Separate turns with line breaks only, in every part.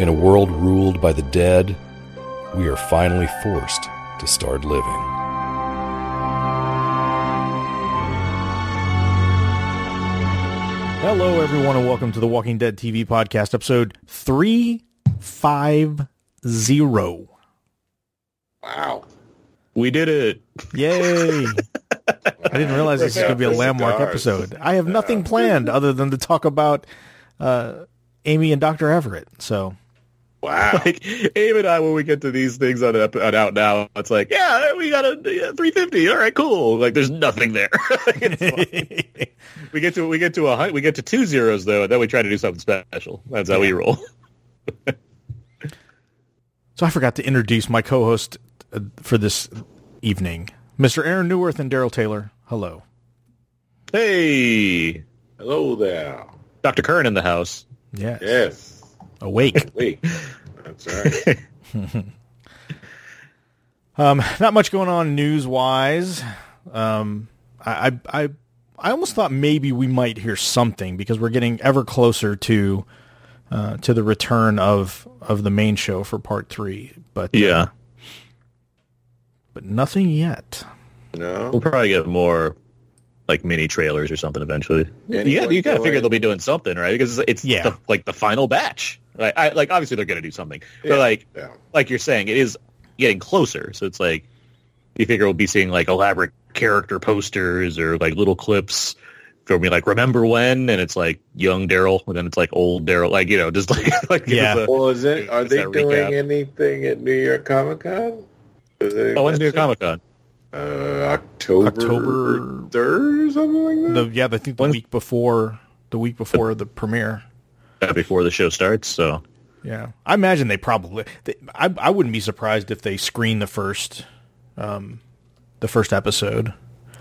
In a world ruled by the dead, we are finally forced to start living.
Hello, everyone, and welcome to the Walking Dead TV podcast, episode 350.
Wow.
We did it.
Yay! I didn't realize this is going to be a landmark
Cigars.
episode. I have nothing planned other than to talk about uh, Amy and Dr. Everett. So,
Wow.
Like Abe and I, when we get to these things on, ep- on out now, it's like, yeah, we got a yeah, 350. All right, cool. Like, there's nothing there. It's we get to we get to a hun- we get to two zeros though, and then we try to do something special. That's how we roll.
so I forgot to introduce my co-host uh, for this evening, Mr. Aaron Neuwirth and Daryl Taylor. Hello.
Hey,
Hello there.
Dr. Kern in the house.
Yes.
Yes.
Awake.
Wait. That's right.
Um, not much going on news wise. Um, I, I, I, I almost thought maybe we might hear something because we're getting ever closer to, uh, to the return of, of the main show for part three, but, uh,
Yeah,
but nothing yet.
No.
we'll probably get more like mini trailers or something eventually.
Anyone
yeah, you gotta
doing-
figure they'll be doing something, right? Because it's, it's
Yeah.
the, like the final batch. Like, I, like obviously they're gonna do something,
Yeah.
but like
Yeah.
like you're saying, it is getting closer. So it's like you figure we'll be seeing like elaborate character posters or like little clips from me like remember when, and it's like young Daryl, and then it's like old Daryl, like you know, just like like
Yeah.
it's a-
Well, is it? Are they doing
recap?
anything at New York Comic Con?
oh, when's New York Comic Con?
Uh, October
October-
third or something like that.
The, yeah, I think the
When-
week before, the week before the premiere.
Before the show starts. So
Yeah, I imagine they probably. They, I I wouldn't be surprised if they screen the first, um, the first episode,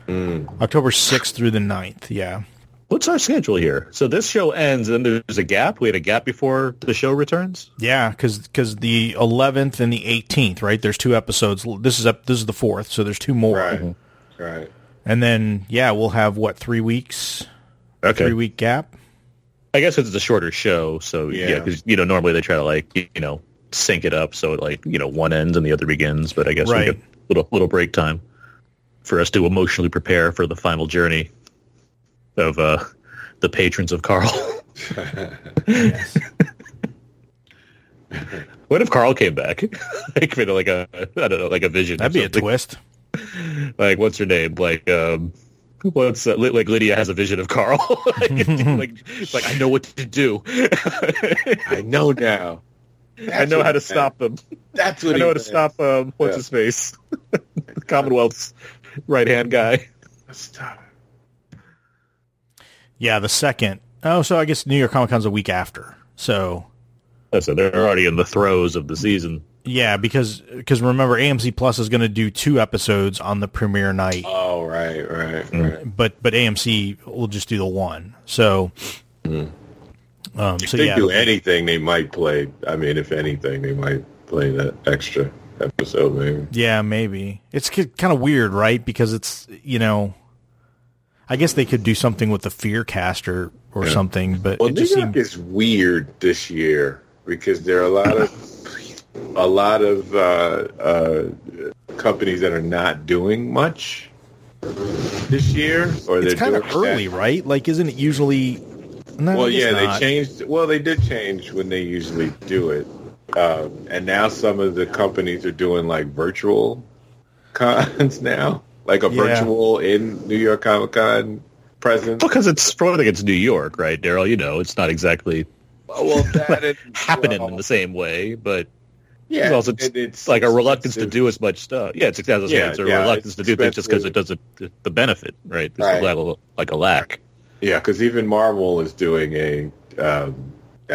October sixth through the 9th. Yeah,
what's our schedule here? So this show ends, and then there's a gap. We had a gap before the show returns.
yeah, because the eleventh and the eighteenth, right? There's two episodes. This is up. This is the fourth, so there's two more,
Right. Right.
and then yeah, we'll have what three weeks,
Okay.
three week gap.
I guess it's a shorter show, so
Yeah.
yeah, because you know normally they try to like you know sync it up so it like you know one ends and the other begins, but I guess
Right.
we get little little break time for us to emotionally prepare for the final journey of uh the patrons of Carl. What if Carl came back? like you know, like a I don't know, like a vision.
That'd be a twist.
Like what's her name? Like um. What's uh, like Lydia has a vision of Carl. like, like, like I know what to do.
I know now.
I know how to stop them.
That's what
I know
he
how to
meant.
stop um what's
Yeah.
his face? Commonwealth's right hand guy.
Stop.
Yeah, the second. Oh, so I guess New York Comic Con's a week after. So
So they're already in the throes of the season.
Yeah, because because remember AMC Plus is going to do two episodes on the premiere night.
Oh, right, right, right.
but but AMC will just do the one. So, um, so
If they
yeah,
do anything, they might play. I mean, if anything, they might play that extra episode, maybe.
yeah, maybe it's kind of weird, right? Because it's you know, I guess they could do something with the Fear Cast or or something, but
Well,
it
New
just
York
seemed
is weird this year because there are a lot of a lot of uh, uh, companies that are not doing much this year, or
it's
they're
kind of early,
that.
right? Like, isn't it usually? No,
Well, yeah,
not.
they changed. Well, they did change when they usually do it, um, and now some of the companies are doing like virtual cons now, like a
Yeah.
virtual in New York Comic Con presence.
Because it's probably think it's New York, right, Daryl? You know, it's not exactly
Well, that is,
happening
well,
in the same way, but
Yeah,
it's also
it- it's
like a reluctance to do as much stuff. Yeah, it's, it's,
Yeah,
it's a
yeah,
reluctance
it's
to do things just because it doesn't the benefit, right? There's
Right.
a level like a lack.
Yeah, because even Marvel is doing a, um,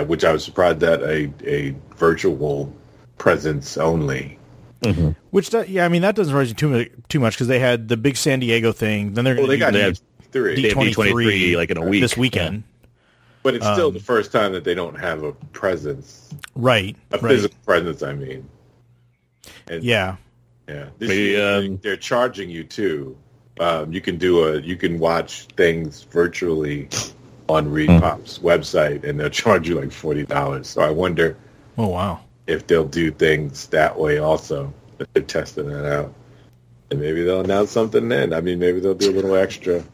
which I was surprised that a a virtual presence only.
Which, do, yeah, I mean that doesn't surprise you too much too much because they had the big San Diego thing. Then they're
Well,
going
they
to
got
They have
three,
They have
D23
D23 like in a week.
this weekend,
but it's still
um,
the first time that they don't have a presence,
right?
a
right.
physical presence. I mean, and
Yeah,
Yeah, this
Maybe,
year,
um,
they're charging you too. Um, you can do a you can watch things virtually on Reed
Hmm.
Pop's website, and they'll charge you like forty dollars. So I wonder
Oh wow.
if they'll do things that way also. They're testing that out, and maybe they'll announce something then. I mean, maybe they'll do a little extra.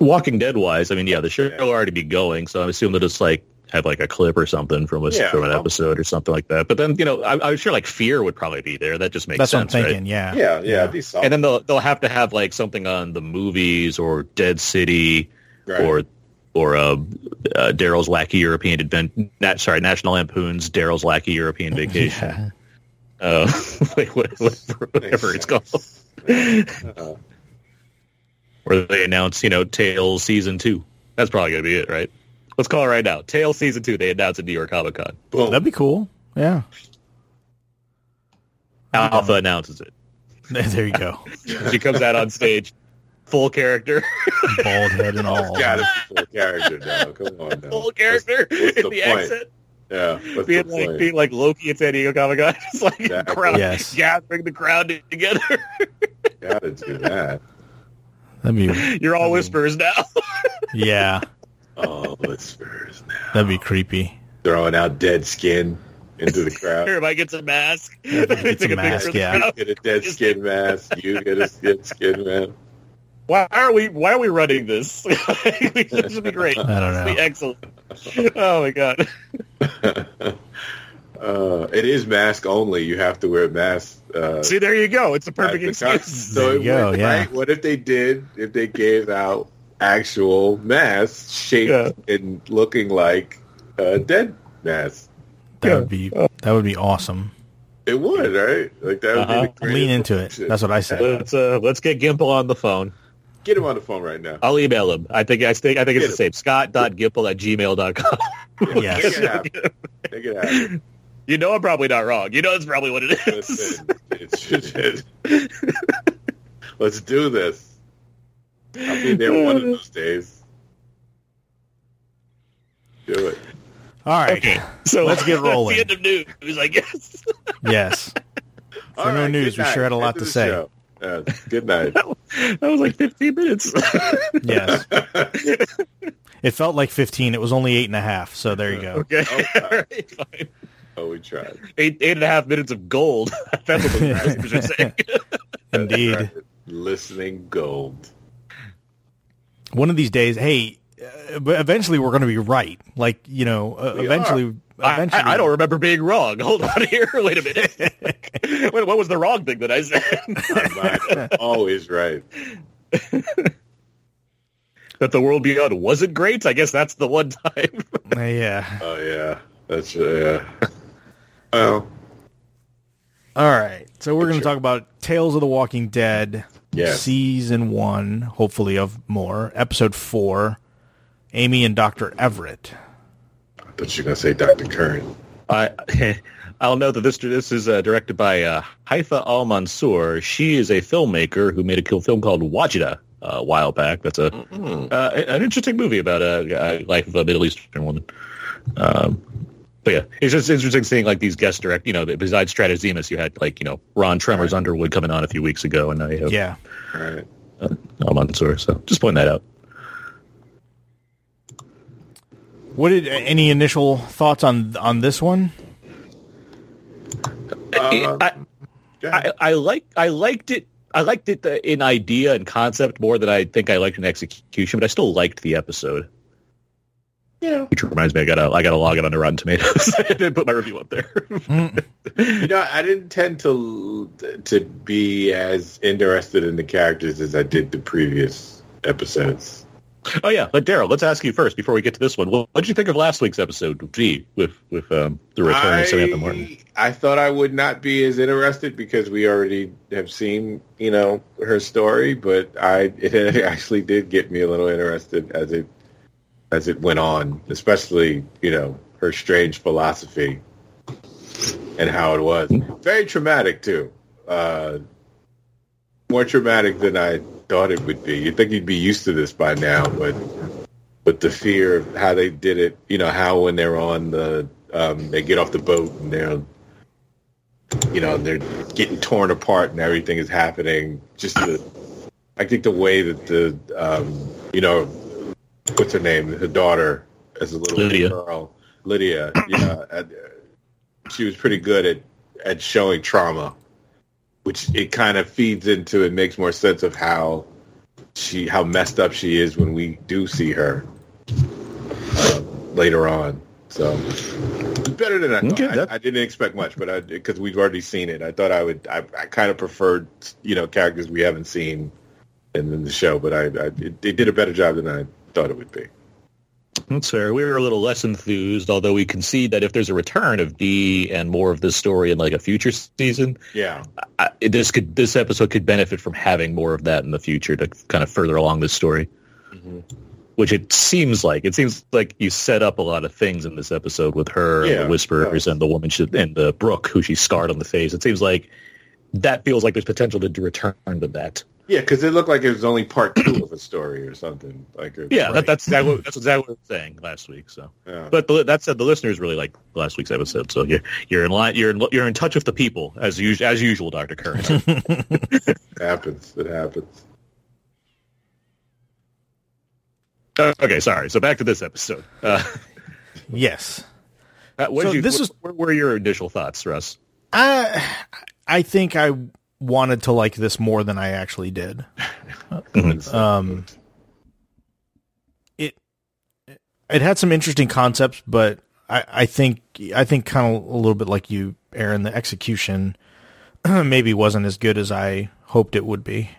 Walking Dead wise, I mean, yeah, the show will already be going, so I assume they'll just like have like a clip or something from a
Yeah.
from an episode or something like that. But then you know, I, I'm sure like Fear would probably be there. That just makes
That's
sense,
what I'm
right?
thinking. Yeah.
Yeah, yeah, be.
And then they'll they'll have to have like something on the movies or Dead City
Right.
or or uh, uh, Daryl's Wacky European Advent. Nat, sorry, National Lampoon's Daryl's Wacky European Vacation. Uh, like what, what, whatever it's called. Or they announce, you know, Tales season two. That's probably gonna be it, right? Let's call it right now. Tales season two. They announce at New York Comic Con.
boom.
That'd be cool. Yeah.
Alpha announces it.
There you go.
She comes out on stage, full character,
Bald head and all.
Got a full character now. Come on now.
full character
What's, what's
in
the,
the,
point?
accent.
Yeah. What's
being like
point?
being like Loki at San Diego Comic Con, just like
Exactly.
crowd,
Yes.
gathering the crowd together.
Gotta do that.
That'd be
You're all whisperers now.
yeah.
Oh, whispers now.
That'd be creepy.
Throwing out dead skin into the crowd.
Everybody gets a mask.
Everybody gets a
a
mask, yeah.
crowd.
Get a dead skin mask. You get a dead skin mask.
Why are we? Why are we running this? this would be great.
I don't know.
This would be excellent. Oh my god.
Uh, it is mask only. You have to wear a mask. Uh,
See, there you go. It's a perfect
at the con-
excuse.
So
There you
it
go, yeah.
right? What if they did? If they gave out actual masks shaped and looking like uh, dead masks?
That
Yeah.
would be that would be awesome.
It would, right? Like that would
Uh-huh.
be the
Lean into it. That's what I said.
Let's uh, let's get Gimple on the phone.
Get him on the phone right now.
I'll email him. I think I think I think it's
Get
the same. Scott.gimple at gmail.com.
Yes.
Make it happen. Make it happen.
You know I'm probably not wrong. You know that's probably what it is.
Listen, it's, it's, let's do this. I'll be there one of those days. Do it.
All right.
Okay, so
Let's get rolling.
That's the end of news, I guess.
Yes.
All
For no
right,
news,
good
we sure had a lot
End
to say.
show. Yeah, good night.
that was like 15 minutes.
Yes. It felt like 15. It was only eight and a half. So there you go.
okay,
Okay.
All right, fine.
Oh, we tried.
Eight eight and a half minutes of gold. That's what the listeners are saying.
Indeed.
Listening gold.
One of these days, hey, uh, but eventually we're going to be right. Like, you know, uh,
We
eventually,
I,
eventually.
I, I don't remember being wrong. Hold on here. Wait a minute. Wait, what was the wrong thing that I said?
I'm always right.
that the world beyond wasn't great. I guess that's the one time.
Uh, yeah.
Oh yeah, that's uh, yeah. Well,
All right. So we're going to talk about Tales of the Walking Dead,
Yes.
season one, hopefully of more, episode four, Amy and Dr. Everett.
I thought you were gonna say Dr. Curran.
I I'll note that this this is uh, directed by uh, Haifaa Al Mansour. She is a filmmaker who made a film called Wadjda uh, a while back. That's a uh, an interesting movie about a, a life of a Middle Eastern woman. Um, but yeah, it's just interesting seeing like these guest direct. You know, besides Satrazemis, you had like you know Ron Tremors Underwood coming on a few weeks ago, and now you have
Yeah.
All right.
Al Mansour. So just point that out.
What did any initial thoughts on on this one?
Uh,
I, I,
ahead.
I like I liked it. I liked it uh, in idea and concept more than I think I liked in execution, but I still liked the episode.
Yeah.
Which reminds me, I gotta I gotta log it on the Rotten Tomatoes. I didn't put my review up there.
You know, I didn't tend to to be as interested in the characters as I did the previous episodes.
oh yeah, but Daryl, let's ask you first before we get to this one. What did you think of last week's episode? G with with um, the return of Samantha Martin.
I thought I would not be as interested because we already have seen, you know, her story, but I it actually did get me a little interested as it as it went on, especially, you know, her strange philosophy. and how it was. Very traumatic too. Uh, more traumatic than I thought it would be. You'd think you'd be used to this by now, but but the fear of how they did it, you know, how when they're on the, um, they get off the boat and they're, you know, they're getting torn apart and everything is happening. Just the, I think the way that the, um, you know, what's her name, her daughter as a little
Lydia.
girl, Lydia, Yeah, at, she was pretty good at at showing trauma, which it kind of feeds into. It makes more sense of how she how messed up she is when we do see her uh, later on. So better than I thought.
Okay,
I, I didn't expect much, but I because we've already seen it. I thought I would. I, I kind of preferred you know characters we haven't seen in, in the show, but I, I it, it did a better job than I thought it would be.
That's fair. We were a little less enthused, although we concede that if there's a return of D and more of this story in like a future season,
Yeah,
I, this could this episode could benefit from having more of that in the future to kind of further along this story. Mm-hmm. Which it seems like it seems like you set up a lot of things in this episode with her and the whisperers
yeah.
and the woman she, and the Brooke who she scarred on the face. It seems like that feels like there's potential to return to that.
Yeah, because it looked like it was only part two of a story or something. Like
Yeah,
Right.
that, that's exactly what, that's exactly what I was saying last week. So.
yeah.
But the, that said, the listeners really like last week's episode, so you're you're in line. You're in, you're in touch with the people as usual. As usual, Doctor Curran.
It happens. It happens.
Uh, okay, sorry. So back to this episode. Uh,
Yes.
what
So
you,
this
what,
is-
what were your initial thoughts, Russ?
I I think I wanted to like this more than I actually did. Um, it it had some interesting concepts, but I, I think I think kind of a little bit like you, Aaron. The execution maybe wasn't as good as I hoped it would be.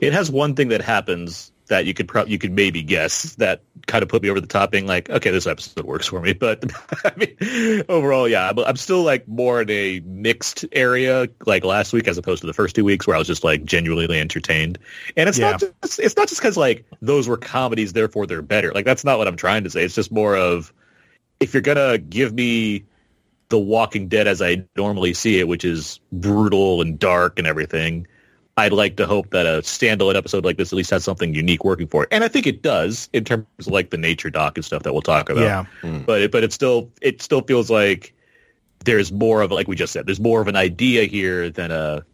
It has one thing that happens that you could prob- you could maybe guess that kind of put me over the top, being like, okay, this episode works for me. But I mean, overall, yeah, I'm, I'm still like more in a mixed area like last week as opposed to the first two weeks where I was just like genuinely entertained. And it's not just, it's not just because like those were comedies, therefore they're better. Like that's not what I'm trying to say. It's just more of if you're gonna give me the Walking Dead as I normally see it, which is brutal and dark and everything. I'd like to hope that a standalone episode like this at least has something unique working for it, and I think it does in terms of like the nature doc and stuff that we'll talk about.
Yeah. Hmm.
but it, but it still it still feels like there's more of like we just said there's more of an idea here than a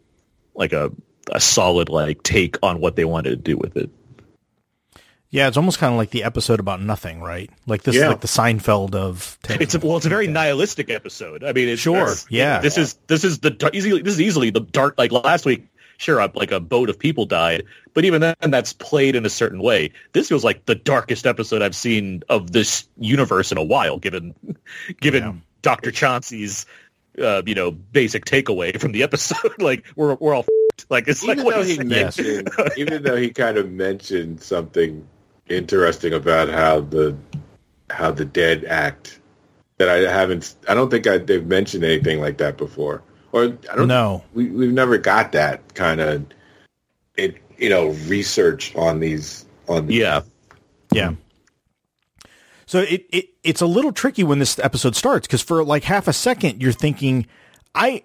like a a solid like take on what they wanted to do with it.
Yeah, it's almost kind of like the episode about nothing, right? Like this is like the Seinfeld of.
It's a, well, it's a very nihilistic episode. I mean, it's,
Sure,
it's-
yeah.
This is this is the easily this is easily the dark. Like last week, sure, like a boat of people died, but even then, that's played in a certain way. This feels like the darkest episode I've seen of this universe in a while. Given given
Yeah.
Doctor Chauncey's uh, you know basic takeaway from the episode, like we're we're all f***ed. like it's
even
like what
though he
saying.
mentioned, even though he kind of mentioned something interesting about how the how the dead act that I haven't, I don't think I, they've mentioned anything like that before, or I don't.
know.
we we've never got that kind of it, you know, research on these on these
yeah.
Yeah. So it, it it's a little tricky when this episode starts because for like half a second you're thinking, I,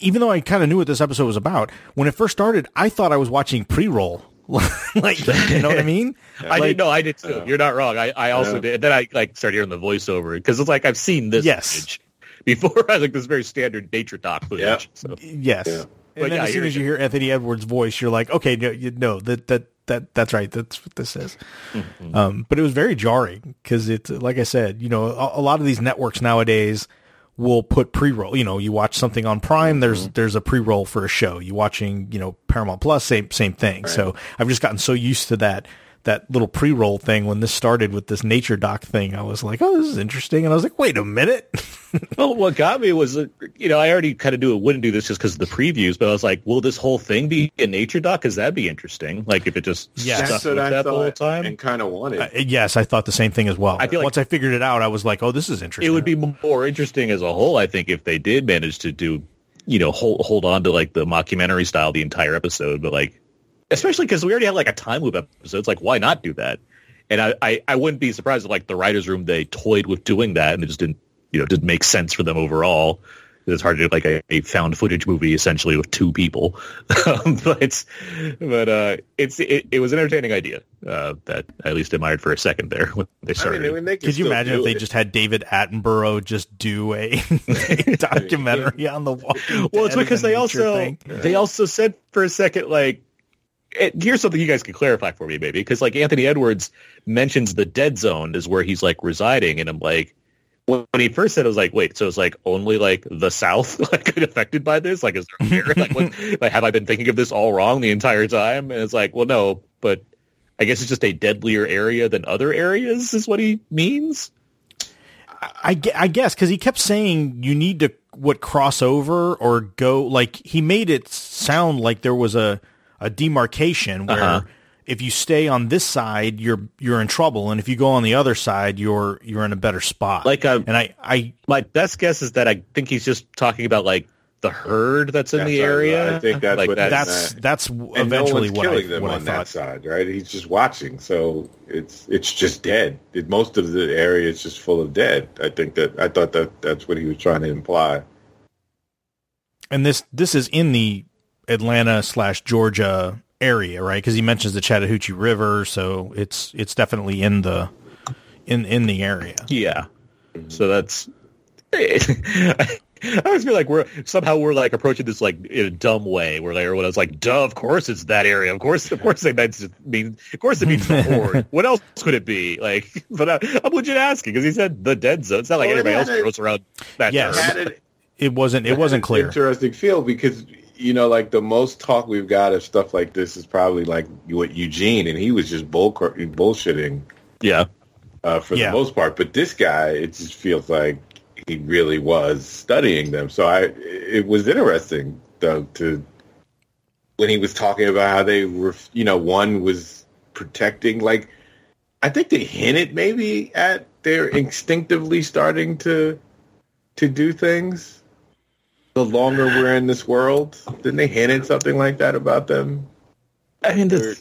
even though I kind of knew what this episode was about, when it first started, I thought I was watching pre-roll. like, you know what I mean?
I
Like-
did no, I did too. You're not wrong. I, I also
Yeah.
did. Then I like started hearing the voiceover because it's like I've seen this
Yes.
footage before. I like this very standard nature doc footage.
Yeah.
So
Yes.
Yeah.
But
And then
yeah,
as soon as you hear Anthony Edwards' voice, you're like, okay, no, you, no, that that that that's right. That's what this is.
Mm-hmm.
Um, but it was very jarring because it's like I said, you know, a, a lot of these networks nowadays will put pre-roll. You know, you watch something on Prime, there's
Mm-hmm.
there's a pre-roll for a show. You watching, you know, Paramount Plus, same same thing. So I've just gotten so used to that that little pre-roll thing when this started with this nature doc thing. I was like, oh, this is interesting, and I was like, wait a minute.
well, what got me was, uh, you know, I already kind of knew it wouldn't do this just because of the previews, but I was like, will this whole thing be a nature doc? Because that'd be interesting. Like if it just
Yes.
stuck
That's
with that the whole time.
and kind of wanted.
Uh, yes, I thought the same thing as well.
I feel like-
Once I figured it out, I was like, oh, this is interesting it
would be more interesting as a whole, I think, if they did manage to do, you know, hold hold on to like the mockumentary style the entire episode, but like, especially because we already had like a time loop episode. It's like, why not do that? And I, I, I wouldn't be surprised if like the writers' room they toyed with doing that and it just didn't you know didn't make sense for them overall. It's hard to do like a, a found footage movie essentially with two people, um, but but uh, it's it, it was an entertaining idea uh, that I at least admired for a second there when they
I
started.
mean, I mean, they can
Could you imagine
do
if they
it.
just had David Attenborough just do a, a documentary on the Walking
well, it's because they also
thing?
they also said for a second like it, here's something you guys can clarify for me maybe because like Anthony Edwards mentions the dead zone is where he's like residing and I'm like when he first said it I was like wait so it's like only like the south like affected by this? Like is there like what like have I been thinking of this all wrong the entire time? And it's like well no but I guess it's just a deadlier area than other areas is what he means?
I, I guess because he kept saying you need to what cross over or go like he made it sound like there was a a demarcation where
Uh-huh.
if you stay on this side you're you're in trouble and if you go on the other side you're you're in a better spot
Like, uh,
and I I
my best guess is that I think he's just talking about like the herd that's in
That's
the area.
I think that's
like
what
that's,
that's that's
and
eventually
no one's
what I
killing them
what I
on that side, right? He's just watching, so it's it's just dead. It, most of the area is just full of dead. I think that I thought that that's what he was trying to imply.
and this this is in the Atlanta slash Georgia area, right? Because he mentions the Chattahoochee River, so it's it's definitely in the in in the area.
yeah. So that's. I always feel like we're somehow we're like approaching this like in a dumb way, where like everyone was like, "Duh, of course it's that area. Of course, of course it means mean, of course it means the horde. What else could it be? Like, but I, I'm legit asking because he said the dead zone. It's not like
Well,
anybody else
they-
throws around that
Yes.
term.
It-
It wasn't it wasn't
had an
clear.
Interesting feel because you know, like the most talk we've got of stuff like this is probably like what Eugene, and he was just bull bullshitting
Yeah,
uh, for
Yeah.
the most part. But this guy, it just feels like he really was studying them. So I, it was interesting though to when he was talking about how they were, you know, one was protecting. Like I think they hinted maybe at they're instinctively starting to to do things. The longer we're in this world, didn't they hint at something like that about them?
I mean, the,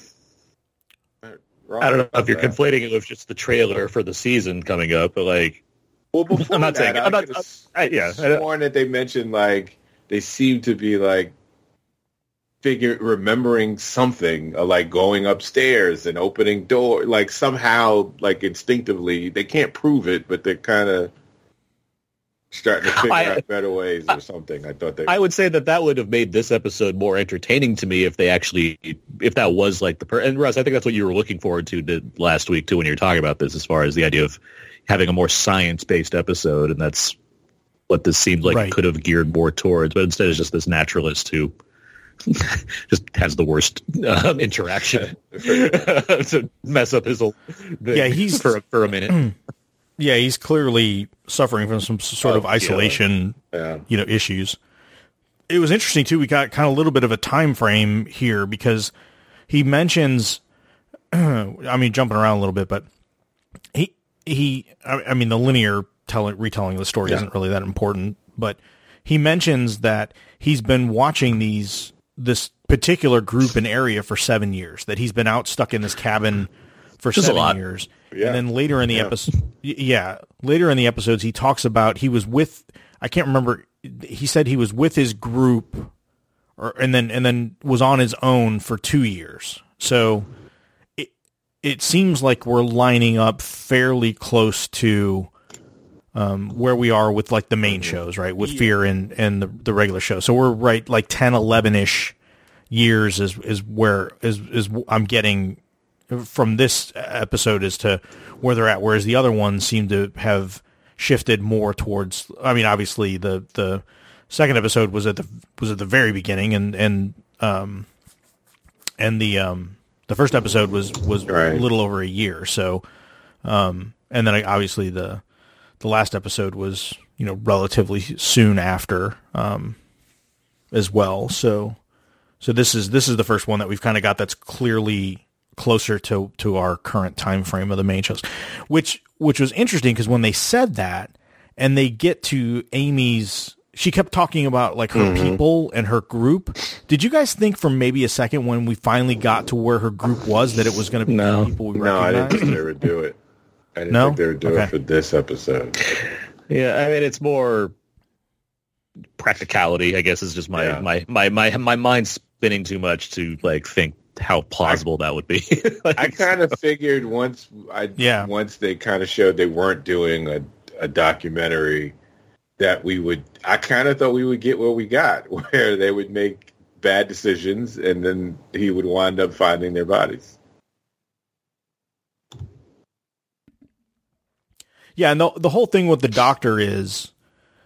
Wrong
I don't know if you're
that.
conflating it with just the trailer for the season coming up, but like,
Well, before
I'm not
that,
saying-
I
I'm not- I- yeah, I-
sworn that they mentioned like they seem to be like figure remembering something, uh, like going upstairs and opening door, like somehow, like instinctively, they can't prove it, but they're kind of starting to figure
I-
out better ways or something. I thought they.
I would say that that would have made this episode more entertaining to me if they actually, if that was like the per. And Russ, I think that's what you were looking forward to did last week too when you were talking about this, as far as the idea of having a more science based episode, and that's what this seemed like
Right.
could have geared more towards. But instead, it's just this naturalist who just has the worst um, interaction to mess up his whole. Thing
Yeah, he's-
for for a minute.
Yeah, he's clearly suffering from some sort of
Oh, yeah.
isolation,
yeah.
you know, issues. It was interesting too. We got kind of a little bit of a time frame here because he mentions, I mean, jumping around a little bit, but he he, I, mean, the linear telling retelling of the story isn't really that important, but he mentions that he's been watching these this particular group and area for seven years. That he's been out stuck in this cabin for
Just
seven years,
Yeah.
and then later in the episode, yeah, later in the episodes, he talks about he was with. I can't remember. He said he was with his group, or and then and then was on his own for two years. So it it seems like we're lining up fairly close to um, where we are with like the main shows, right? With Fear and and the, the regular show. So we're right like 10, 11 ish years is is where is is I'm getting from this episode as to where they're at. Whereas the other ones seem to have shifted more towards. I mean, obviously the the second episode was at the was at the very beginning, and and um and the um the first episode was was a little over a year. So um and then obviously the the last episode was you know relatively soon after um as well. So so this is this is the first one that we've kind of got that's clearly closer to to our current time frame of the main shows, which which was interesting because when they said that and they get to Amy's, she kept talking about like her mm-hmm. people and her group. Did you guys think for maybe a second when we finally got to where her group was that it was going to be
No.
the people we
No, I didn't think they would do it. I didn't
No?
think they would do
Okay.
it for this episode.
Yeah, I mean it's more practicality. I guess is just my
Yeah.
my my my my mind spinning too much to like think how plausible that would be. Like,
I kind of figured once I
Yeah.
once they kind of showed they weren't doing a, a documentary that we would I kind of thought we would get what we got where they would make bad decisions and then he would wind up finding their bodies.
Yeah, and the the whole thing with the doctor is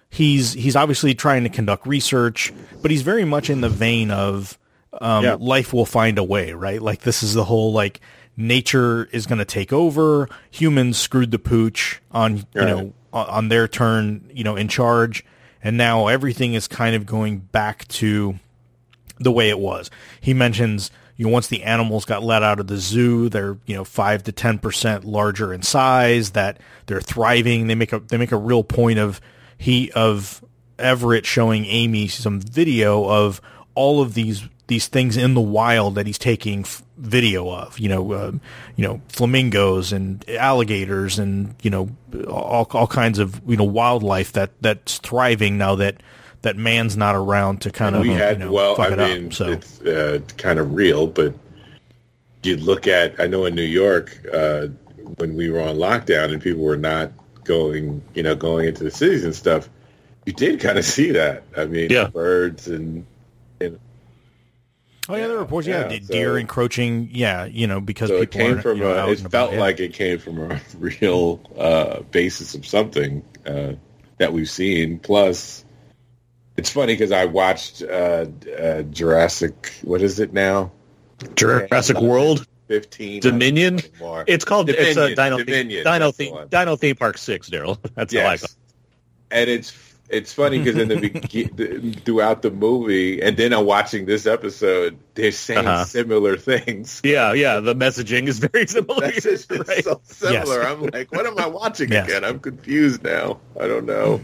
he's he's obviously trying to conduct research, but he's very much in the vein of um,
Yeah.
life will find a way, right? Like this is the whole like nature is going to take over. Humans screwed the pooch on you
Right.
know on, their turn, you know, in charge, and now everything is kind of going back to the way it was. He mentions, you know, once the animals got let out of the zoo, they're, you know, five to ten percent larger in size, that they're thriving. They make a they make a real point of he of Everett showing Amy some video of all of these these things in the wild that he's taking f- video of, you know, uh, you know, flamingos and alligators and you know all all kinds of you know wildlife that that's thriving now that that man's not around to kind of
we had
you know,
well
fuck
I
it
mean
up. So
it's uh, kind of real but you look at I know in New York uh, when we were on lockdown and people were not going you know going into the cities and stuff you did kind of see that I mean
Yeah.
birds and
oh yeah, there were reports. Yeah,
yeah,
deer
so-
encroaching. Yeah, you know because
so it
people
came
aren't,
from
you know,
a it felt
about. Yeah.
like it came from a real uh, basis of something uh, that we've seen plus it's funny because I watched uh, uh, Jurassic what is it now
Jurassic
Yeah.
World
15
Dominion. It's called it's a
Dominion,
Dino
Dominion,
Dino
that's
theme. Dino theme park six. Daryl, that's how I
yes.
call.
And it's it's funny because in the be- throughout the movie, and then I'm watching this episode, they're saying
Uh-huh.
similar things.
Yeah, yeah. The messaging is very similar.
That's it's
right?
so similar.
Yes.
I'm like, what am I watching
Yes.
again? I'm confused now. I don't know.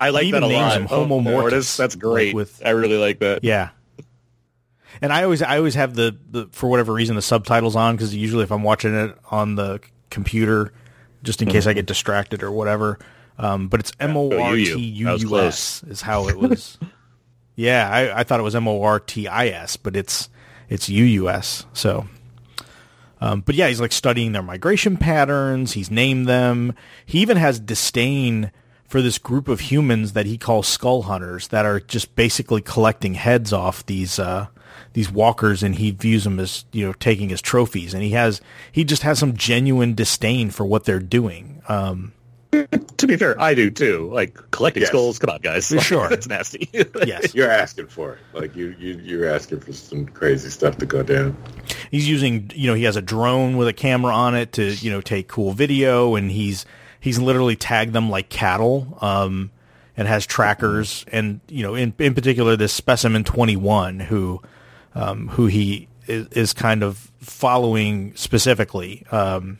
I like
even
that a
names
lot.
him Homo
Oh,
mortis,
Mortis, That's
like
great.
with-
I really like that.
Yeah. And I always I always have the, the for whatever reason the subtitles on because usually if I'm watching it on the computer, just in case I get distracted or whatever. Um, but it's M O R T U U. S is how it was. yeah, I, I thought it was M O R T I S, but it's it's U U S. So, um, but yeah, he's like studying their migration patterns. He's named them. He even has disdain for this group of humans that he calls skull hunters that are just basically collecting heads off these uh, these walkers, and he views them as you know taking as trophies. And he has he just has some genuine disdain for what they're doing. Um,
To be fair, I do too. Like collecting
Yes.
skulls. Come on, guys.
Sure.
that's nasty.
yes,
You're asking for it. Like you, you you're asking for some crazy stuff to go down.
he's using you know he has a drone with a camera on it to you know take cool video and he's he's literally tagged them like cattle um and has trackers and you know in in particular this specimen 21 who um who he is, is kind of following specifically um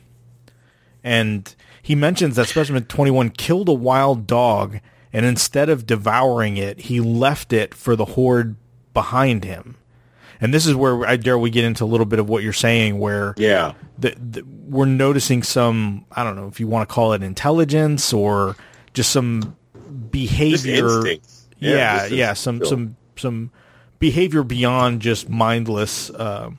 and he mentions that specimen 21 killed a wild dog and instead of devouring it he left it for the horde behind him and this is where I dare we get into a little bit of what you're saying, where
Yeah.
the, the, we're noticing some I don't know if you want to call it intelligence or just some behavior.
instincts.
yeah,
just
yeah,
instinct.
some some some behavior beyond just mindless, uh,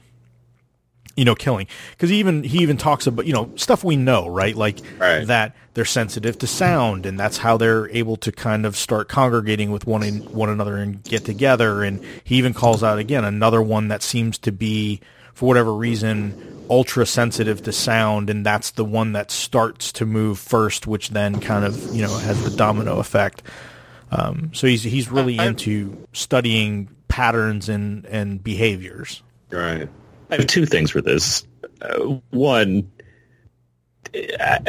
you know, killing. Because even he even talks about you know stuff we know, right? Like
Right.
that they're sensitive to sound, and that's how they're able to kind of start congregating with one in, one another and get together. And he even calls out again another one that seems to be, for whatever reason, ultra sensitive to sound, and that's the one that starts to move first, which then kind of you know has the domino effect. Um, so he's he's really into studying patterns and and behaviors.
Right.
I have two things for this. Uh, one, uh,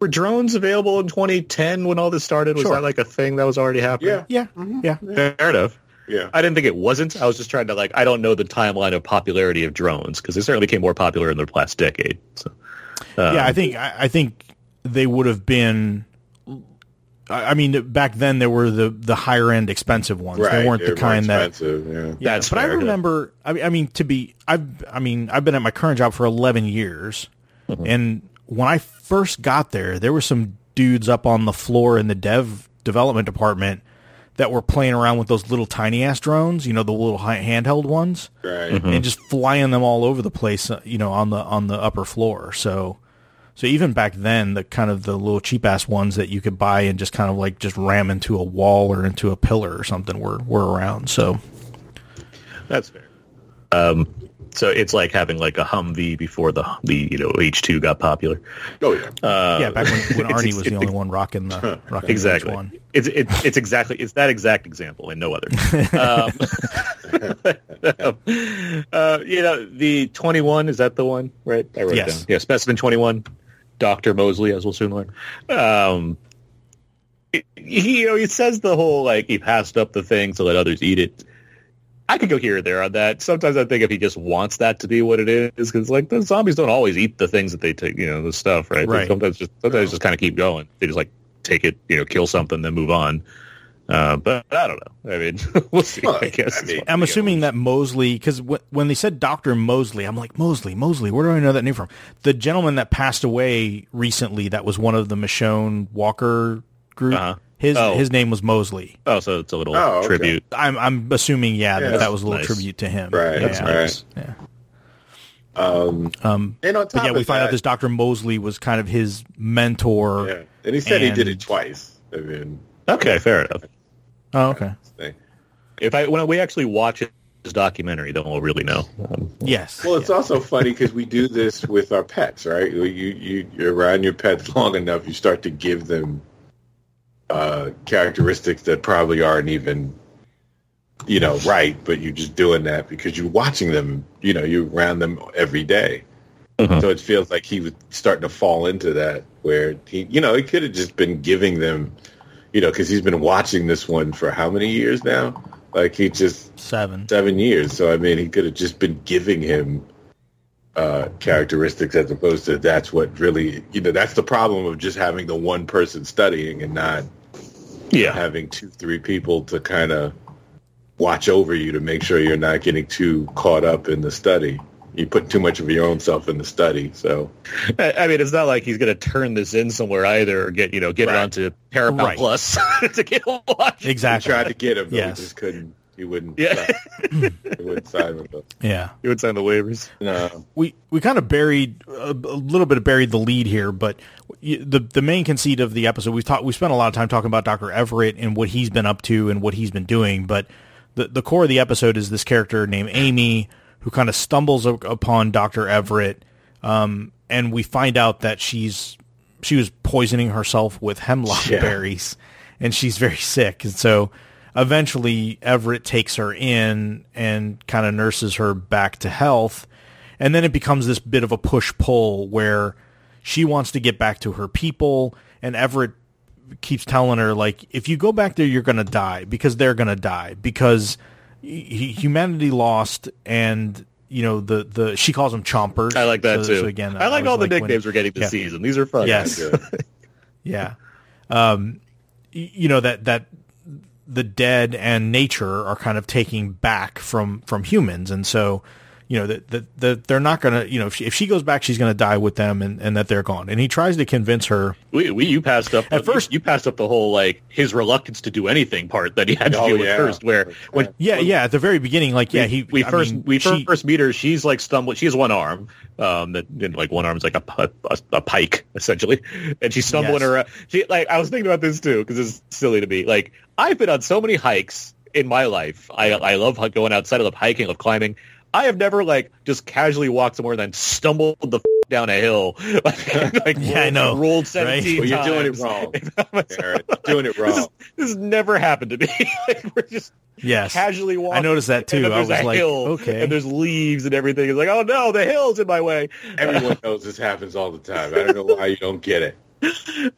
were drones available in 2010 when all this started? Was
Sure.
that like a thing that was already happening?
Yeah.
Yeah, yeah.
Fair enough.
Yeah.
I didn't think it wasn't. I was just trying to like. I don't know the timeline of popularity of drones because they certainly became more popular in the last decade. So, um,
yeah, I think I, I think they would have been. I I mean, back then there were the the higher end expensive ones.
Right.
They weren't the
They're more
kind that.
Yeah.
Yeah,
That's
but I
fair.
remember. I mean, I mean, to be, I've, I mean, I've been at my current job for eleven years,
Mm-hmm.
and when I first got there, there were some dudes up on the floor in the dev development department that were playing around with those little tiny ass drones, you know, the little handheld ones,
Right.
and just flying them all over the place, uh, you know, on the on the upper floor. So, so even back then, the kind of the little cheap ass ones that you could buy and just kind of like just ram into a wall or into a pillar or something were were around. So,
That's fair. Um, so it's like having like a Humvee before the the you know H two got popular.
Oh yeah.
Uh,
yeah, back when, when
it's-
Arnie was the only one rocking the rocking
exactly.
the H1.
It's it, it's exactly it's that exact example and no other. um, uh, you know the twenty one is that the one right? I wrote
Yes.
it down. Yeah, specimen twenty one. Doctor Moseley, as we'll soon learn. Um, he you know he says the whole like he passed up the thing to let others eat it. I could go here or there on that. Sometimes I think if he just wants that to be what it is, because like the zombies don't always eat the things that they take, you know, the stuff, right?
Right.
sometimes just sometimes just kind of keep going. They just like take it, you know, kill something, then move on. Uh, but I don't know. I mean, we'll see.
Well,
I guess.
I mean,
I'm
you
assuming that Moseley, because w- when they said Doctor Moseley, I'm like Moseley, Moseley. Where do I know that name from? The gentleman that passed away recently, that was one of the Michonne Walker group.
Uh-huh.
His
Oh.
his name was Moseley.
oh, so it's a little
Oh, okay.
tribute.
I'm I'm assuming, yeah,
Yeah,
that, that was a little
nice.
tribute to him.
Right,
Yeah.
that's right.
Yeah.
Um,
Um,
and on top
but yeah, we
of
find
that,
out this Doctor Moseley was kind of his mentor.
Yeah, and he said he did it twice. I mean,
Okay, fair enough.
Oh, okay.
thing.
If I when we actually watch this documentary, then we'll really know. Um,
Yes.
Well, it's
yeah.
also funny because we do this with our pets, right? You, you you're around your pets long enough, you start to give them uh, characteristics that probably aren't even, you know, right. But you're just doing that because you're watching them. You know, you're around them every day.
Mhm.
So it feels like he was starting to fall into that, where he, you know, he could have just been giving them, you know, because he's been watching this one for how many years now? Like he just
seven.
seven years. So I mean, he could have just been giving him uh, characteristics as opposed to that's what really, you know, that's the problem of just having the one person studying and not
yeah,
having two, three people to kind of watch over you to make sure you're not getting too caught up in the study. You put too much of your own self in the study. So
I I mean, it's not like he's going to turn this in somewhere either, or get you know get
Right.
it onto Paramount
Right.
Plus to get watched.
I
Exactly.
tried to get him, but
Yes.
we just couldn't. He wouldn't.
Yeah.
sign. he wouldn't sign with us.
Yeah.
You would sign the waivers.
No.
we we kind of buried a, a little bit of buried the lead here, but the the main conceit of the episode we've talked we spent a lot of time talking about Doctor Everett and what he's been up to and what he's been doing, but the the core of the episode is this character named Amy who kind of stumbles upon Doctor Everett, um, and we find out that she's she was poisoning herself with hemlock
Yeah.
berries, and she's very sick, and so eventually Everett takes her in and kind of nurses her back to health. And then it becomes this bit of a push pull where she wants to get back to her people and Everett keeps telling her like if you go back there you're going to die because they're going to die because humanity lost and you know the the she calls them chompers.
I like that
So-
too.
so again,
I like
was
all the
when-
nicknames we're getting this
Yeah.
season. These are fun.
Yes. Yeah. Um, you know that that the dead and nature are kind of taking back from from humans, and so you know that that that they're not gonna you know if she, if she goes back, she's gonna die with them, and and that they're gone. And he tries to convince her.
We, we you passed up
At first-
you, passed up the whole like his reluctance to do anything part that he had to
Oh,
deal with
yeah.
first. Where when
Yeah, yeah. At the very beginning, like yeah, he
we
I
first
mean,
we
she-
first meet her. She's like stumbling. She has one arm. Um, that and, like one arm's like a, a a pike essentially, and she's stumbling
Yes.
around. She like I was thinking about this too because it's silly to me. Like I've been on so many hikes in my life. I I love going outside. I love hiking. I love climbing. I have never like just casually walked somewhere and then stumbled the f- down a hill. like, like
Yeah, I know,
Rolled
right?
seventeen
Well, you're doing it
times.
wrong. Aaron, doing it
This, is,
wrong.
this has never happened to me. like, we're just
yes,
casually walking.
I noticed that too.
And
I
there's
was
a
like,
hill,
okay.
and there's leaves and everything. It's like, oh no, the hill's in my way.
Everyone knows this happens all the time. I don't know why you don't get it.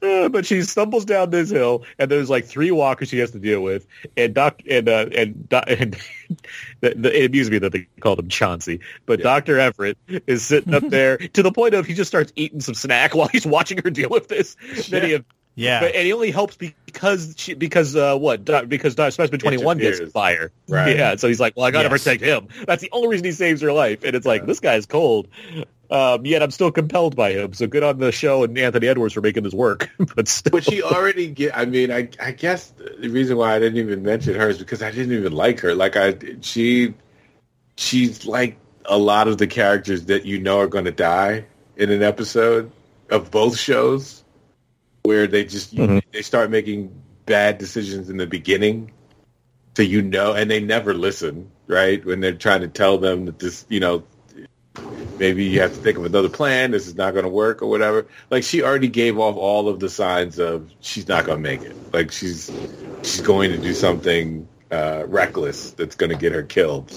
Uh, but she stumbles down this hill, and there's like three walkers she has to deal with, and Doc and uh, and, Doc, and the, the, it amused me that they called him Chauncey, but
Yeah.
Doctor Everett is sitting up there to the point of he just starts eating some snack while he's watching her deal with this. Then he,
yeah,
but, and he only helps because she because uh, what Doc, because Specimen Twenty One gets fire,
Right.
Yeah, so he's like, well, I got to
Yes.
protect him. That's the only reason he saves her life, and it's like this guy's cold. Um, yet I'm still compelled by him. So good on the show and Anthony Edwards for making this work. but still,
But she already get. I mean, I I guess the reason why I didn't even mention her is because I didn't even like her. Like I, she, she's like a lot of the characters that you know are going to die in an episode of both shows, where they just
Mhm.
they start making bad decisions in the beginning, so you know, and they never listen. Right when they're trying to tell them that this, you know, maybe you have to think of another plan. This is not going to work or whatever. Like she already gave off all of the signs of she's not going to make it. Like she's she's going to do something uh, reckless that's going to get her killed.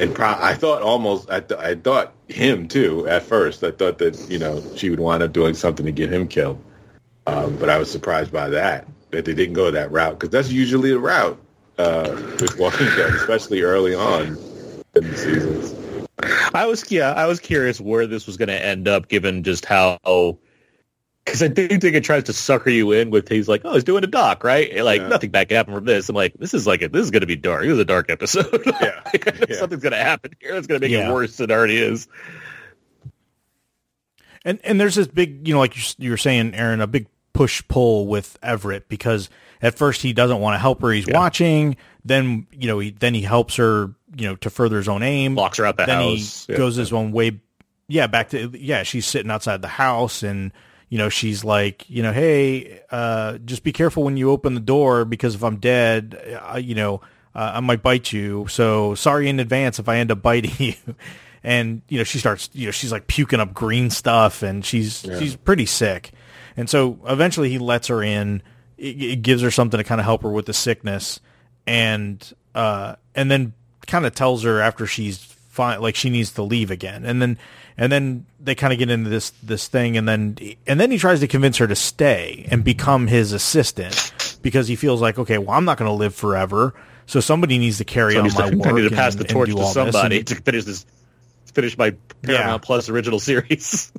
And pro- I thought almost I, th- I thought him too at first. I thought that you know she would wind up doing something to get him killed. Um, but I was surprised by that that they didn't go that route because that's usually the route uh, with Walking Dead, especially early on in the seasons.
I was yeah, I was curious where this was going to end up, given just how. Because I do think it tries to sucker you in with he's like, oh, he's doing a doc, right? And, Like
Yeah.
nothing bad can happen from this. I'm like, this is like a, this is going to be dark. This is a dark episode.
Yeah.
Like, I know
Yeah.
Something's going to happen here. That's going to make
Yeah.
it worse than it already is.
And and there's this big, you know, like you, s- you were saying, Aaron, a big push pull with Everett because at first he doesn't want to help her. He's
Yeah.
watching. Then you know he then he helps her, you know, to further his own aim.
Locks her out the
then
house.
he
Yeah.
goes his own way. Yeah, back to yeah. She's sitting outside the house, and you know she's like, you know, hey, uh, just be careful when you open the door because if I'm dead, uh, you know, uh, I might bite you. So sorry in advance if I end up biting you. And you know she starts, you know, she's like puking up green stuff, and she's she's pretty sick. And so eventually he lets her in. It, it gives her something to kind of help her with the sickness, and uh, and then kind of tells her after she's fine, like she needs to leave again. And then and then they kind of get into this this thing, and then and then he tries to convince her to stay and become his assistant because he feels like, okay, well, I'm not going to live forever, so somebody needs to carry
So
on my
to,
work.
I need to pass
and-
the torch to somebody to finish this. Finish my Paramount Plus original series.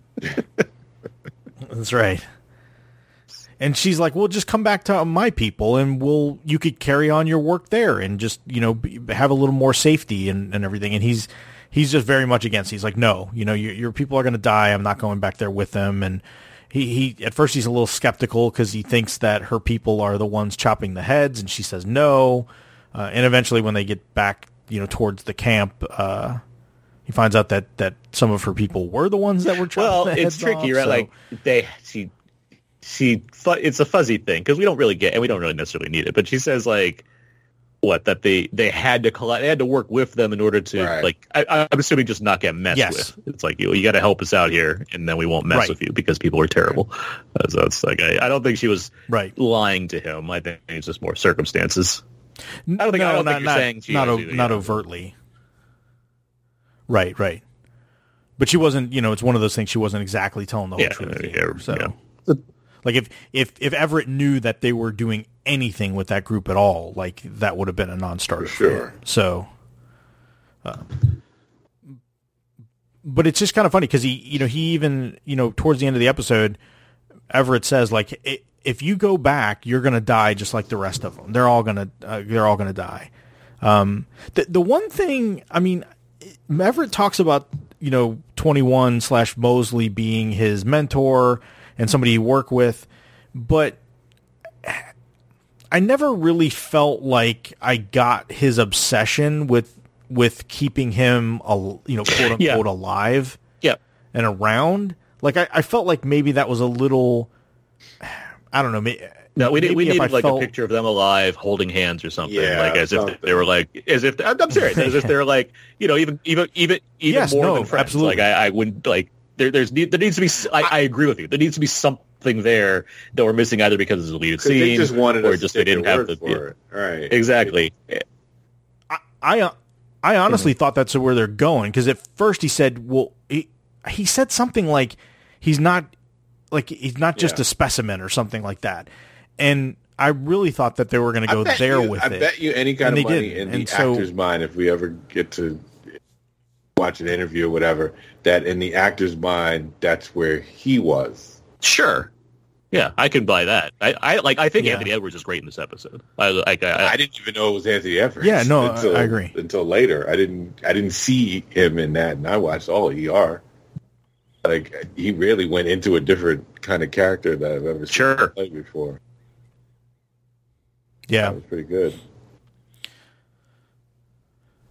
That's right. And she's like, "Well, just come back to my people, and we'll you could carry on your work there, and just you know have a little more safety and, and everything." And he's he's just very much against. it. He's like, "No, you know, your, your people are going to die. I'm not going back there with them." And he he at first he's a little skeptical because he thinks that her people are the ones chopping the heads, and she says no. Uh, and eventually, when they get back, you know, towards the camp, uh, he finds out that that some of her people were the ones that were chopping
well, it's tricky,
off,
right?
so-
Like they she she fu- it's a fuzzy thing because we don't really get and we don't really necessarily need it. But she says like what that they they had to collect, they had to work with them in order to
Right.
like I, I'm assuming just not get messed
Yes.
with. It's like you you got to help us out here, and then we won't mess
Right.
with you because people are terrible. Uh, so it's like I, I don't think she was
right.
lying to him. I think it's just more circumstances. I don't think I don't
not,
think you're
not,
saying she
not, o-
either,
not
yeah.
overtly. Right, right. But she wasn't, you know, it's one of those things she wasn't exactly telling the whole
Yeah,
truth.
yeah,
either, so,
yeah.
Like if if if Everett knew that they were doing anything with that group at all, like that would have been a non-starter.
For sure.
So, uh, but it's just kind of funny because he, you know, he even, you know, towards the end of the episode, Everett says like, "I- if you go back, you're going to die just like the rest of them. They're all going to, uh, they're all going to die. Um, the the one thing, I mean, Everett talks about, you know, 21 slash Moseley being his mentor and somebody he worked with, but I never really felt like I got his obsession with with keeping him, al- you know, quote unquote
Yeah.
alive
Yeah.
and around. Like I, I felt like maybe that was a little, I don't know. May,
No, we, did, we
maybe if I
needed like
felt-
a picture of them alive holding hands or something,
Yeah,
like as if they were like, as if I'm, I'm serious, as if they're like, you know, even even even even
Yes,
more
no,
than friends.
absolutely.
Like I, I wouldn't like there. There's there needs to be. s- I, I agree with you. There needs to be something there that we're missing either because it's a deleted
'Cause they
scene
just wanted
or just they didn't have the
word for it. Right.
exactly.
I I honestly
Mm-hmm.
thought that's where they're going because at first he said, well, he, he said something like he's not like he's not just
Yeah.
a specimen or something like that, and I really thought that they were going to go there
you,
with
I
it.
I bet you any kind
And
of
they
money
didn't.
in the
so-
actor's mind, if we ever get to watch an interview or whatever, that in the actor's mind, that's where he was.
Sure. Yeah, I can buy that. I, I like. I think
Yeah.
Anthony Edwards is great in this episode. I like. I,
I didn't even know it was Anthony Edwards.
Yeah, no, I-
until,
I agree.
Until later, I didn't. I didn't see him in that, and I watched all ER. like he really went into a different kind of character that I've ever
Sure.
him play before.
Yeah,
That was pretty good.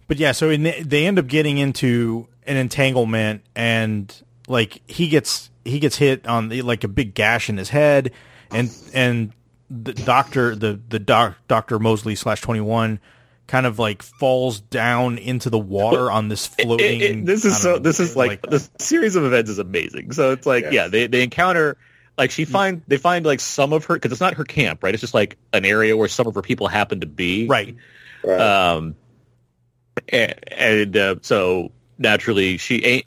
But yeah, so in the, they end up getting into an entanglement, and like he gets he gets hit on the, like a big gash in his head, and and the doctor the the doc, Doctor Moseley slash twenty one kind of like falls down into the water on this
It-
floating.
it- this is so.
know,
This is like,
uh,
the series of events is amazing. So it's like,
Yes.
yeah, they they encounter like she find they find like some of her because it's not her camp, right? It's just like an area where some of her people happen to be,
right.
Right.
Um, and, and uh, so naturally she ain't.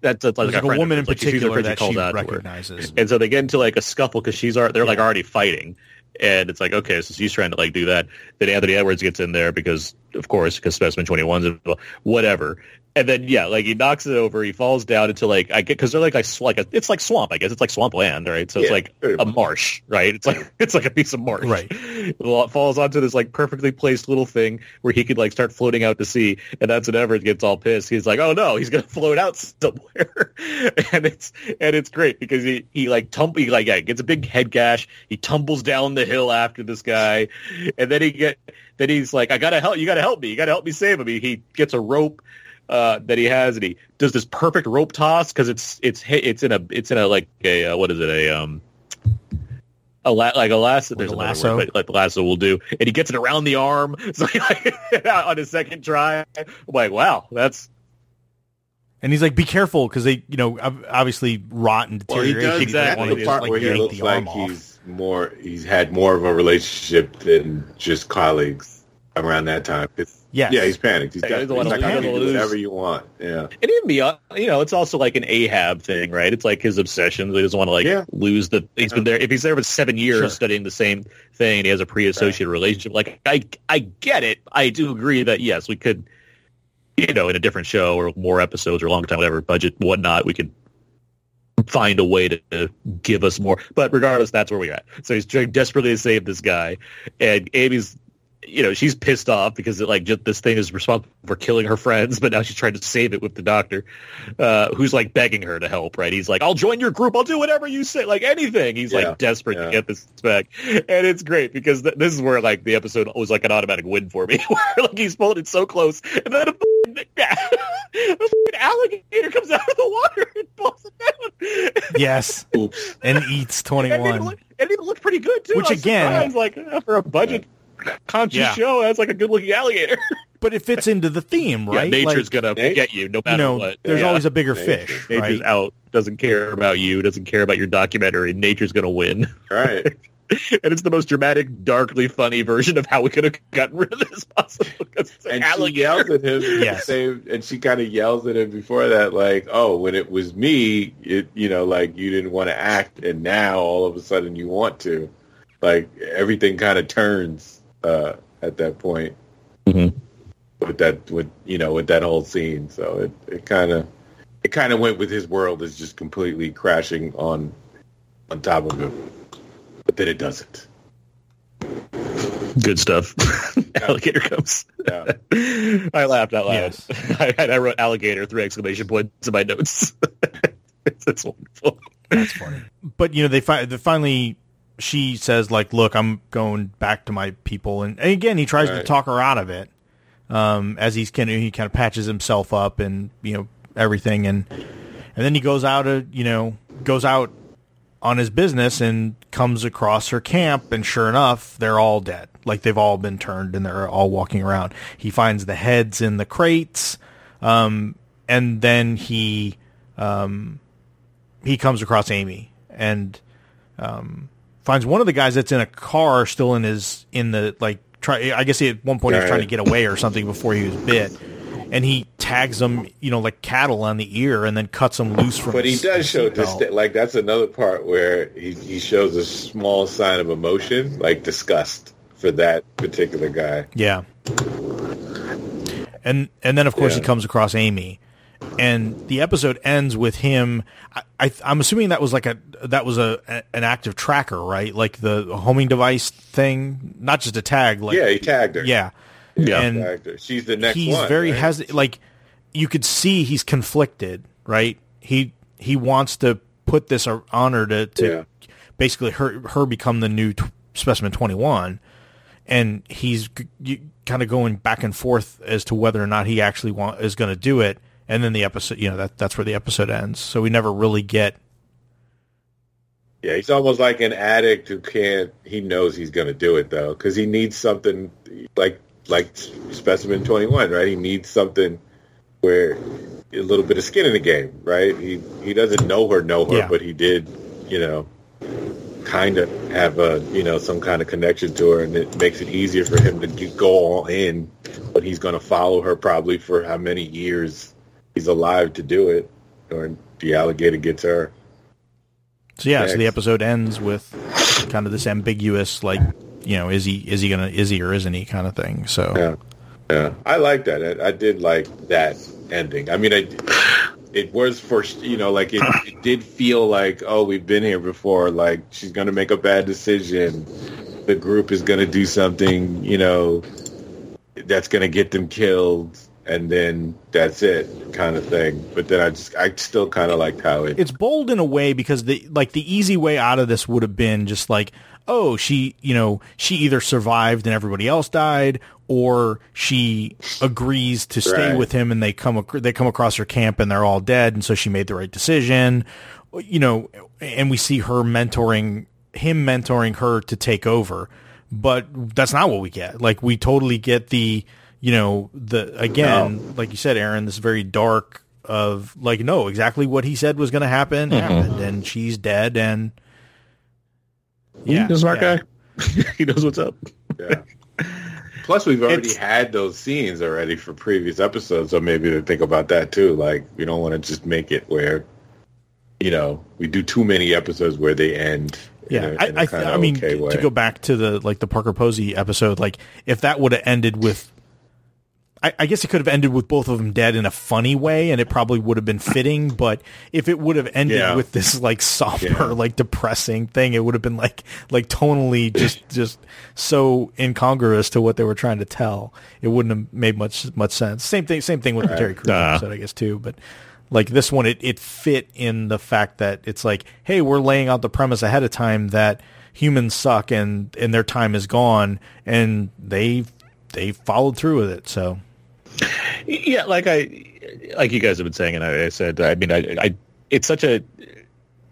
That's, that's like,
like a woman in
like, she sees her
particular that she recognizes.
And so they get into like a scuffle because she's they're like already fighting, and it's like okay, so she's trying to like do that. Then Anthony Edwards gets in there because of course because Specimen Twenty One's whatever. And then yeah, like he knocks it over. He falls down into like I get because they're like like, like a, it's like swamp. I guess it's like swamp land, right? So it's like a
much.
marsh, right? It's like it's like a piece of marsh,
Right.
Well, it falls onto this like perfectly placed little thing where he could like start floating out to sea, and that's when Everett gets all pissed. He's like, "Oh no, he's gonna float out somewhere," and it's and it's great because he he like tumble he like yeah, gets a big head gash. He tumbles down the hill after this guy, and then he get then he's like, "I gotta help you, gotta help me, you gotta help me save him." He, he gets a rope. Uh, that he has, and he does this perfect rope toss because it's it's it's in a it's in a like a uh, what is it a um a la- like a lasso, there's
a lasso?
word, but like the lasso will do, and he gets it around the arm. So he, like, on his second try, I'm like, wow, that's
And he's like, "Be careful," because they, you know, ob- obviously rot and
Well, he
deteriorate.
does
He doesn't
exactly.
the part
just,
where he looks like
arm off.
he's more he's had more of a relationship than just colleagues around that time. It's,
Yes.
Yeah, he's panicked. He's got
he's a
he's
lot of-
like,
he's a
"You
lot
do whatever you want. Yeah.
and even beyond, you know, it's also like an Ahab thing, right? It's like his obsessions. He doesn't want to like
Yeah.
lose the. He's been there. If he's there for seven years
Sure.
studying the same thing, and he has a pre-associated relationship. Like I, I get it. I do agree that yes, we could, you know, in a different show or more episodes or longer time, whatever budget, whatnot, we could find a way to, to give us more. But regardless, that's where we're at. So he's trying desperately to save this guy, and Amy's, you know, she's pissed off because it, like just this thing is responsible for killing her friends, but now she's trying to save it with the doctor, uh, who's like begging her to help. Right? He's like, "I'll join your group. I'll do whatever you say. Like anything." He's
Yeah,
like desperate
yeah.
to get this back, and it's great because th- this is where like the episode was like an automatic win for me, where like he's pulled it so close, and then a fucking, alligator comes out of the water and pulls it down.
Yes,
Oops.
and eats twenty one.
And it,
one.
looked, and it looked pretty good too.
Which again-
surprised, like for a budget conscious
Yeah.
show, that's like a good looking alligator.
But it fits into the theme, right?
Yeah, nature's
Like,
gonna
Nature-
get you no
you
matter
know,
what.
there's
Yeah.
always a bigger
Nature.
fish,
nature's
right?
out. Doesn't care about you. Doesn't care about your documentary. Nature's gonna win,
Right.
and it's the most dramatic, darkly funny version of how we could have gotten rid of this possible. 'cause it's an
And she yells at him.
Yes.
Same, and she kind of yells at him before that, like, "Oh, when it was me, it, you know, like you didn't want to act, and now all of a sudden you want to." Like everything kind of turns uh, at that point
Mhm.
with that, with you know, with that whole scene. So it, it kind of, it kind of went with his world is just completely crashing on, on top of him. But then it doesn't.
Good stuff. alligator comes.
Yeah.
I laughed out loud.
Yes.
I, I wrote alligator three exclamation points in my notes. it's, it's wonderful.
That's funny. But you know, they, fi- they finally she says like, "Look, I'm going back to my people," and, and again, he tries to talk her out of it. Um, as he's kind of he kind of patches himself up and you know everything, and and then he goes out a you know goes out on his business and comes across her camp, and sure enough, they're all dead. Like they've all been turned and they're all walking around. He finds the heads in the crates, um, and then he um, he comes across Amy and um, finds one of the guys that's in a car still in his in the like try. I guess he, at one point he was
Right.
trying to get away or something before he was bit, and he tags him, you know, like cattle on the ear, and then cuts him loose from.
But he does show
seatbelt.
dis- like that's another part where he, he shows a small sign of emotion, like disgust for that particular guy.
Yeah. And and then of course he comes across Amy, and the episode ends with him. I, I'm assuming that was like a that was a, a an active tracker, right? Like the homing device thing, not just a tag. Like
yeah, he tagged her.
yeah,
Yeah.
and
her. She's the next
he's
one.
very
right?
hesitant. Like you could see he's conflicted, right? He he wants to put this on her to, to
Yeah.
basically her her become the new t- specimen 21 and he's g- kind of going back and forth as to whether or not he actually want is going to do it and then the episode you know that that's where the episode ends so we never really get
Yeah, he's almost like an addict who can't. He knows he's going to do it though, because he needs something like like specimen twenty one, right? He needs something where a little bit of skin in the game, right? He he doesn't know her, know her,
Yeah.
but he did, you know, kind of have a you know some kind of connection to her, and it makes it easier for him to go all in. But he's going to follow her probably for how many years he's alive to do it, or the alligator gets her.
so yeah so the episode ends with kind of this ambiguous like you know is he is he gonna is he or isn't he kind of thing so
Yeah, yeah. I like that. I, I did like that ending. I mean, I, it was for you know, like it, it did feel like, oh, we've been here before. Like she's gonna make a bad decision. The group is gonna do something, you know, that's gonna get them killed, and then that's it, kind of thing. But then I just, I still kind of liked how it.
it's bold in a way because the like the easy way out of this would have been just like oh she you know she either survived and everybody else died or she agrees to stay
Right.
with him and they come ac- they come across her camp and they're all dead and so she made the right decision you know and we see her mentoring him mentoring her to take over but that's not what we get like we totally get the you know the again like you said aaron this very dark of like no exactly what he said was going to happen mm-hmm. happened and she's dead and yeah
He's a smart
yeah.
guy. he knows what's up.
Yeah. Plus, we've already
It's-
had those scenes already for previous episodes, so maybe to think about that too. Like, we don't want to just make it where, you know, we do too many episodes where they end.
yeah
in a,
I,
in a
I, I mean
okay
to go back to the like the parker posey episode like if that would have ended with I, I guess it could have ended with both of them dead in a funny way, and it probably would have been fitting. But if it would have ended
Yeah.
with this like somber,
Yeah.
like depressing thing, it would have been like like tonally just just so incongruous to what they were trying to tell. It wouldn't have made much much sense. Same thing. Same thing with the Terry Crews
Nah.
episode, I guess too. But like this one, it it fit in the fact that it's like, hey, we're laying out the premise ahead of time that humans suck and and their time is gone, and they they followed through with it. So.
Yeah, like I, like you guys have been saying, and I, I said, I mean, I, I, it's such a,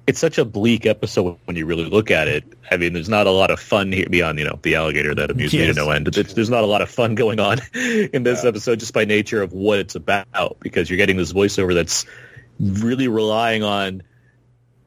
it's such a bleak episode when you really look at it. I mean, there's not a lot of fun here beyond, you know, the alligator that amused me to no end. It's, there's not a lot of fun going on in this episode just by nature of what it's about because you're getting this voiceover that's really relying on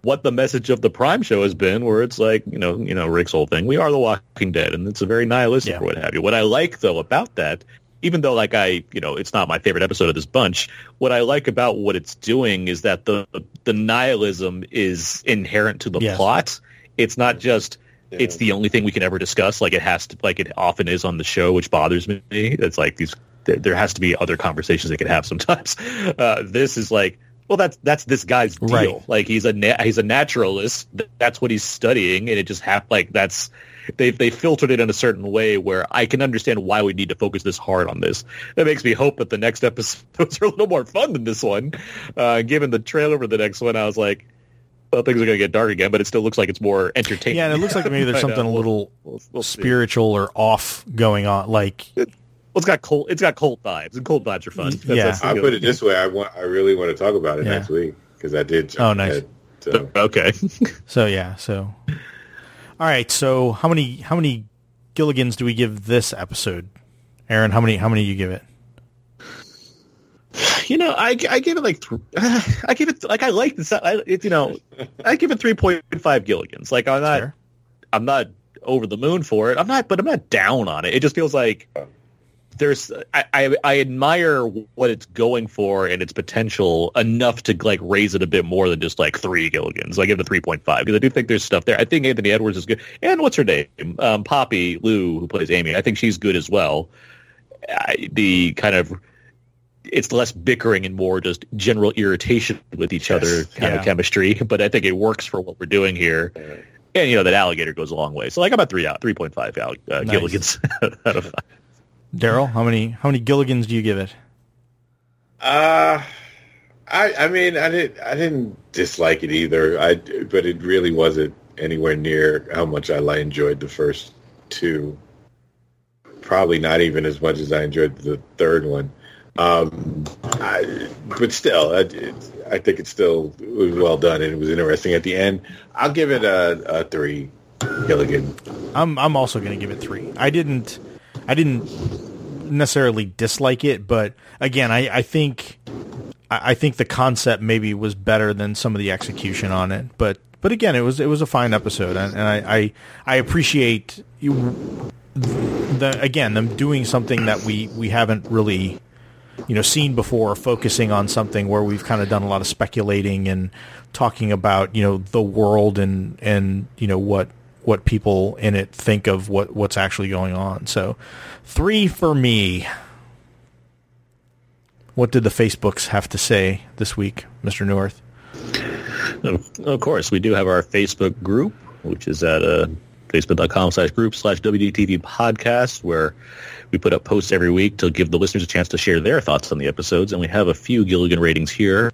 what the message of the Prime show has been, where it's like, you know, you know, Rick's whole thing. We are the Walking Dead, and it's a very nihilistic
Yeah.
or what have you. What I like though about that, even though like I, you know, it's not my favorite episode of this bunch. What I like about what it's doing is that the the nihilism is inherent to the
Yes.
plot. It's not just it's the only thing we can ever discuss. Like it has to, like it often is on the show, which bothers me. It's like these, there, there has to be other conversations they could have sometimes. Uh, this is like, well, that's that's this guy's deal.
Right.
Like he's a na- he's a naturalist. That's what he's studying, and it just hap- like that's they they filtered it in a certain way where I can understand why we need to focus this hard on this. That makes me hope that the next episodes are a little more fun than this one. Uh, given the trailer for the next one, I was like, well, things are going to get dark again, but it still looks like it's more entertaining.
Yeah, and it looks like maybe there's something a
We'll-
little
we'll- we'll
spiritual or off going on. Like,
Well, it's got cold. It's got cold vibes, and cold vibes are fun. That's-
Yeah.
that's
I
deal.
put it this way: I want, I really want to talk about it
Yeah.
next week because I did.
Oh, nice.
ahead, so.
Okay.
so yeah, so all right. So how many how many Gilligans do we give this episode, Aaron? How many how many you give it?
You know, I, I give it like th- I give it like I like this. I, it, you know, I give it three point five Gilligans. Like I'm not
Fair.
I'm not over the moon for it. I'm not, but I'm not down on it. It just feels like uh, there's I, I, I admire what it's going for and its potential enough to like raise it a bit more than just like three Gilligans. I give it a three point five because I do think there's stuff there. I think Anthony Edwards is good, and what's her name, um, Poppy Liu, who plays Amy. I think she's good as well. I, the kind of it's less bickering and more just general irritation with each other kind
Yeah.
of chemistry. But I think it works for what we're doing here. And you know that alligator goes a long way. So like I'm at three out, three point five uh,
Nice.
Gilligans out of five.
Daryl, how many how many Gilligans do you give it?
Uh, I, I mean, I didn't, I didn't dislike it either. I, but it really wasn't anywhere near how much I enjoyed the first two. Probably not even as much as I enjoyed the third one. Um, I, but still, I, it, I think it's still was well done and it was interesting at the end. I'll give it a, a three. Gilligan.
I'm I'm also going to give it three. I didn't I didn't necessarily dislike it, but again, I, I think I think the concept maybe was better than some of the execution on it. But but again, it was it was a fine episode, and, and I, I I appreciate you the again them doing something that we we haven't really you know seen before, focusing on something where we've kind of done a lot of speculating and talking about you know the world and and you know what what people in it think of what what's actually going on. So, three for me. What did the Facebooks have to say this week, Mr. North?
Of course, we do have our Facebook group, which is at uh, facebook.com slash group slash WDTV podcast, where we put up posts every week to give the listeners a chance to share their thoughts on the episodes, and we have a few Gilligan ratings here.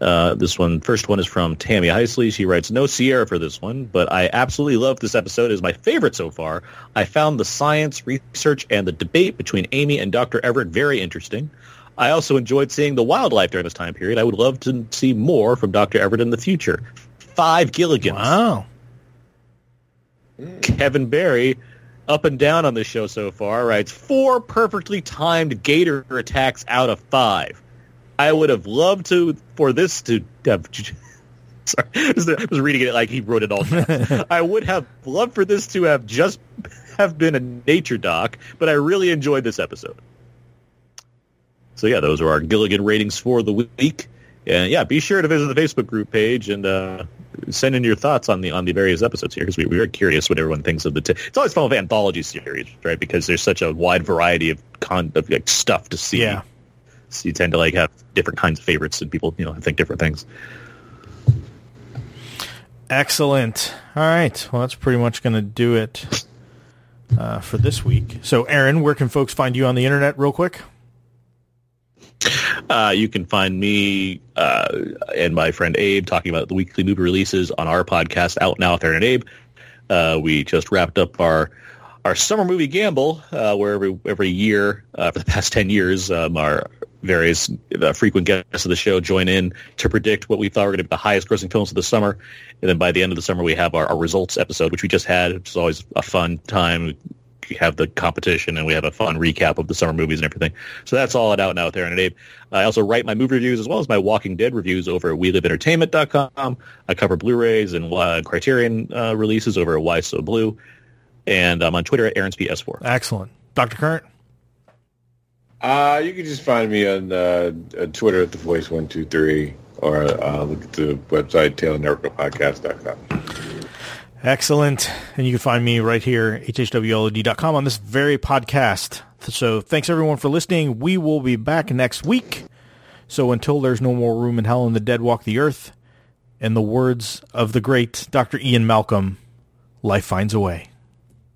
Uh, this one, first one is from Tammy Heisley. She writes, "No Sierra for this one, but I absolutely love this episode. Is my favorite so far. I found the science, research, and the debate between Amy and Dr. Everett very interesting." I also enjoyed seeing the wildlife during this time period. I would love to see more from Dr. Everett in the future. Five Gilligans.
Wow. Mm.
Kevin Barry up and down on this show so far, writes four perfectly timed gator attacks out of five. I would have loved to for this to have. Uh, sorry, I was uh, reading it like he wrote it all down. I would have loved for this to have just have been a nature doc, but I really enjoyed this episode. So yeah, those are our Gilligan ratings for the week. And yeah, be sure to visit the Facebook group page and uh, send in your thoughts on the on the various episodes here because we, we're curious what everyone thinks of the. T- it's always fun with anthology series, right? Because there's such a wide variety of con of like stuff to see.
Yeah.
So you tend to like have different kinds of favorites, and people you know think different things.
Excellent. All right. Well, that's pretty much going to do it uh, for this week. So, Aaron, where can folks find you on the internet, real quick?
Uh, you can find me uh, and my friend Abe talking about the weekly movie releases on our podcast, Out Now with Aaron and Abe. Uh, we just wrapped up our our summer movie gamble, uh, where every every year uh, for the past ten years, um, our various uh, frequent guests of the show join in to predict what we thought were going to be the highest grossing films of the summer. And then by the end of the summer, we have our, our results episode, which we just had, which is always a fun time have the competition and we have a fun recap of the summer movies and everything. So that's all it out now with Aaron and Abe. I also write my movie reviews as well as my Walking Dead reviews over at WeLiveEntertainment.com. I cover Blu-rays and uh, Criterion uh, releases over at Why So Blue. And I'm on Twitter at AaronsPS4.
Excellent. Dr. Current?
Uh, you can just find me on uh, Twitter at the voice one two three, or uh, look at the website tailnetworkpodcast.com.
Excellent. And you can find me right here, hhwlod.com on this very podcast. So thanks everyone for listening. We will be back next week. So until there's no more room in hell and the dead walk the earth, in the words of the great Dr. Ian Malcolm, life finds a way.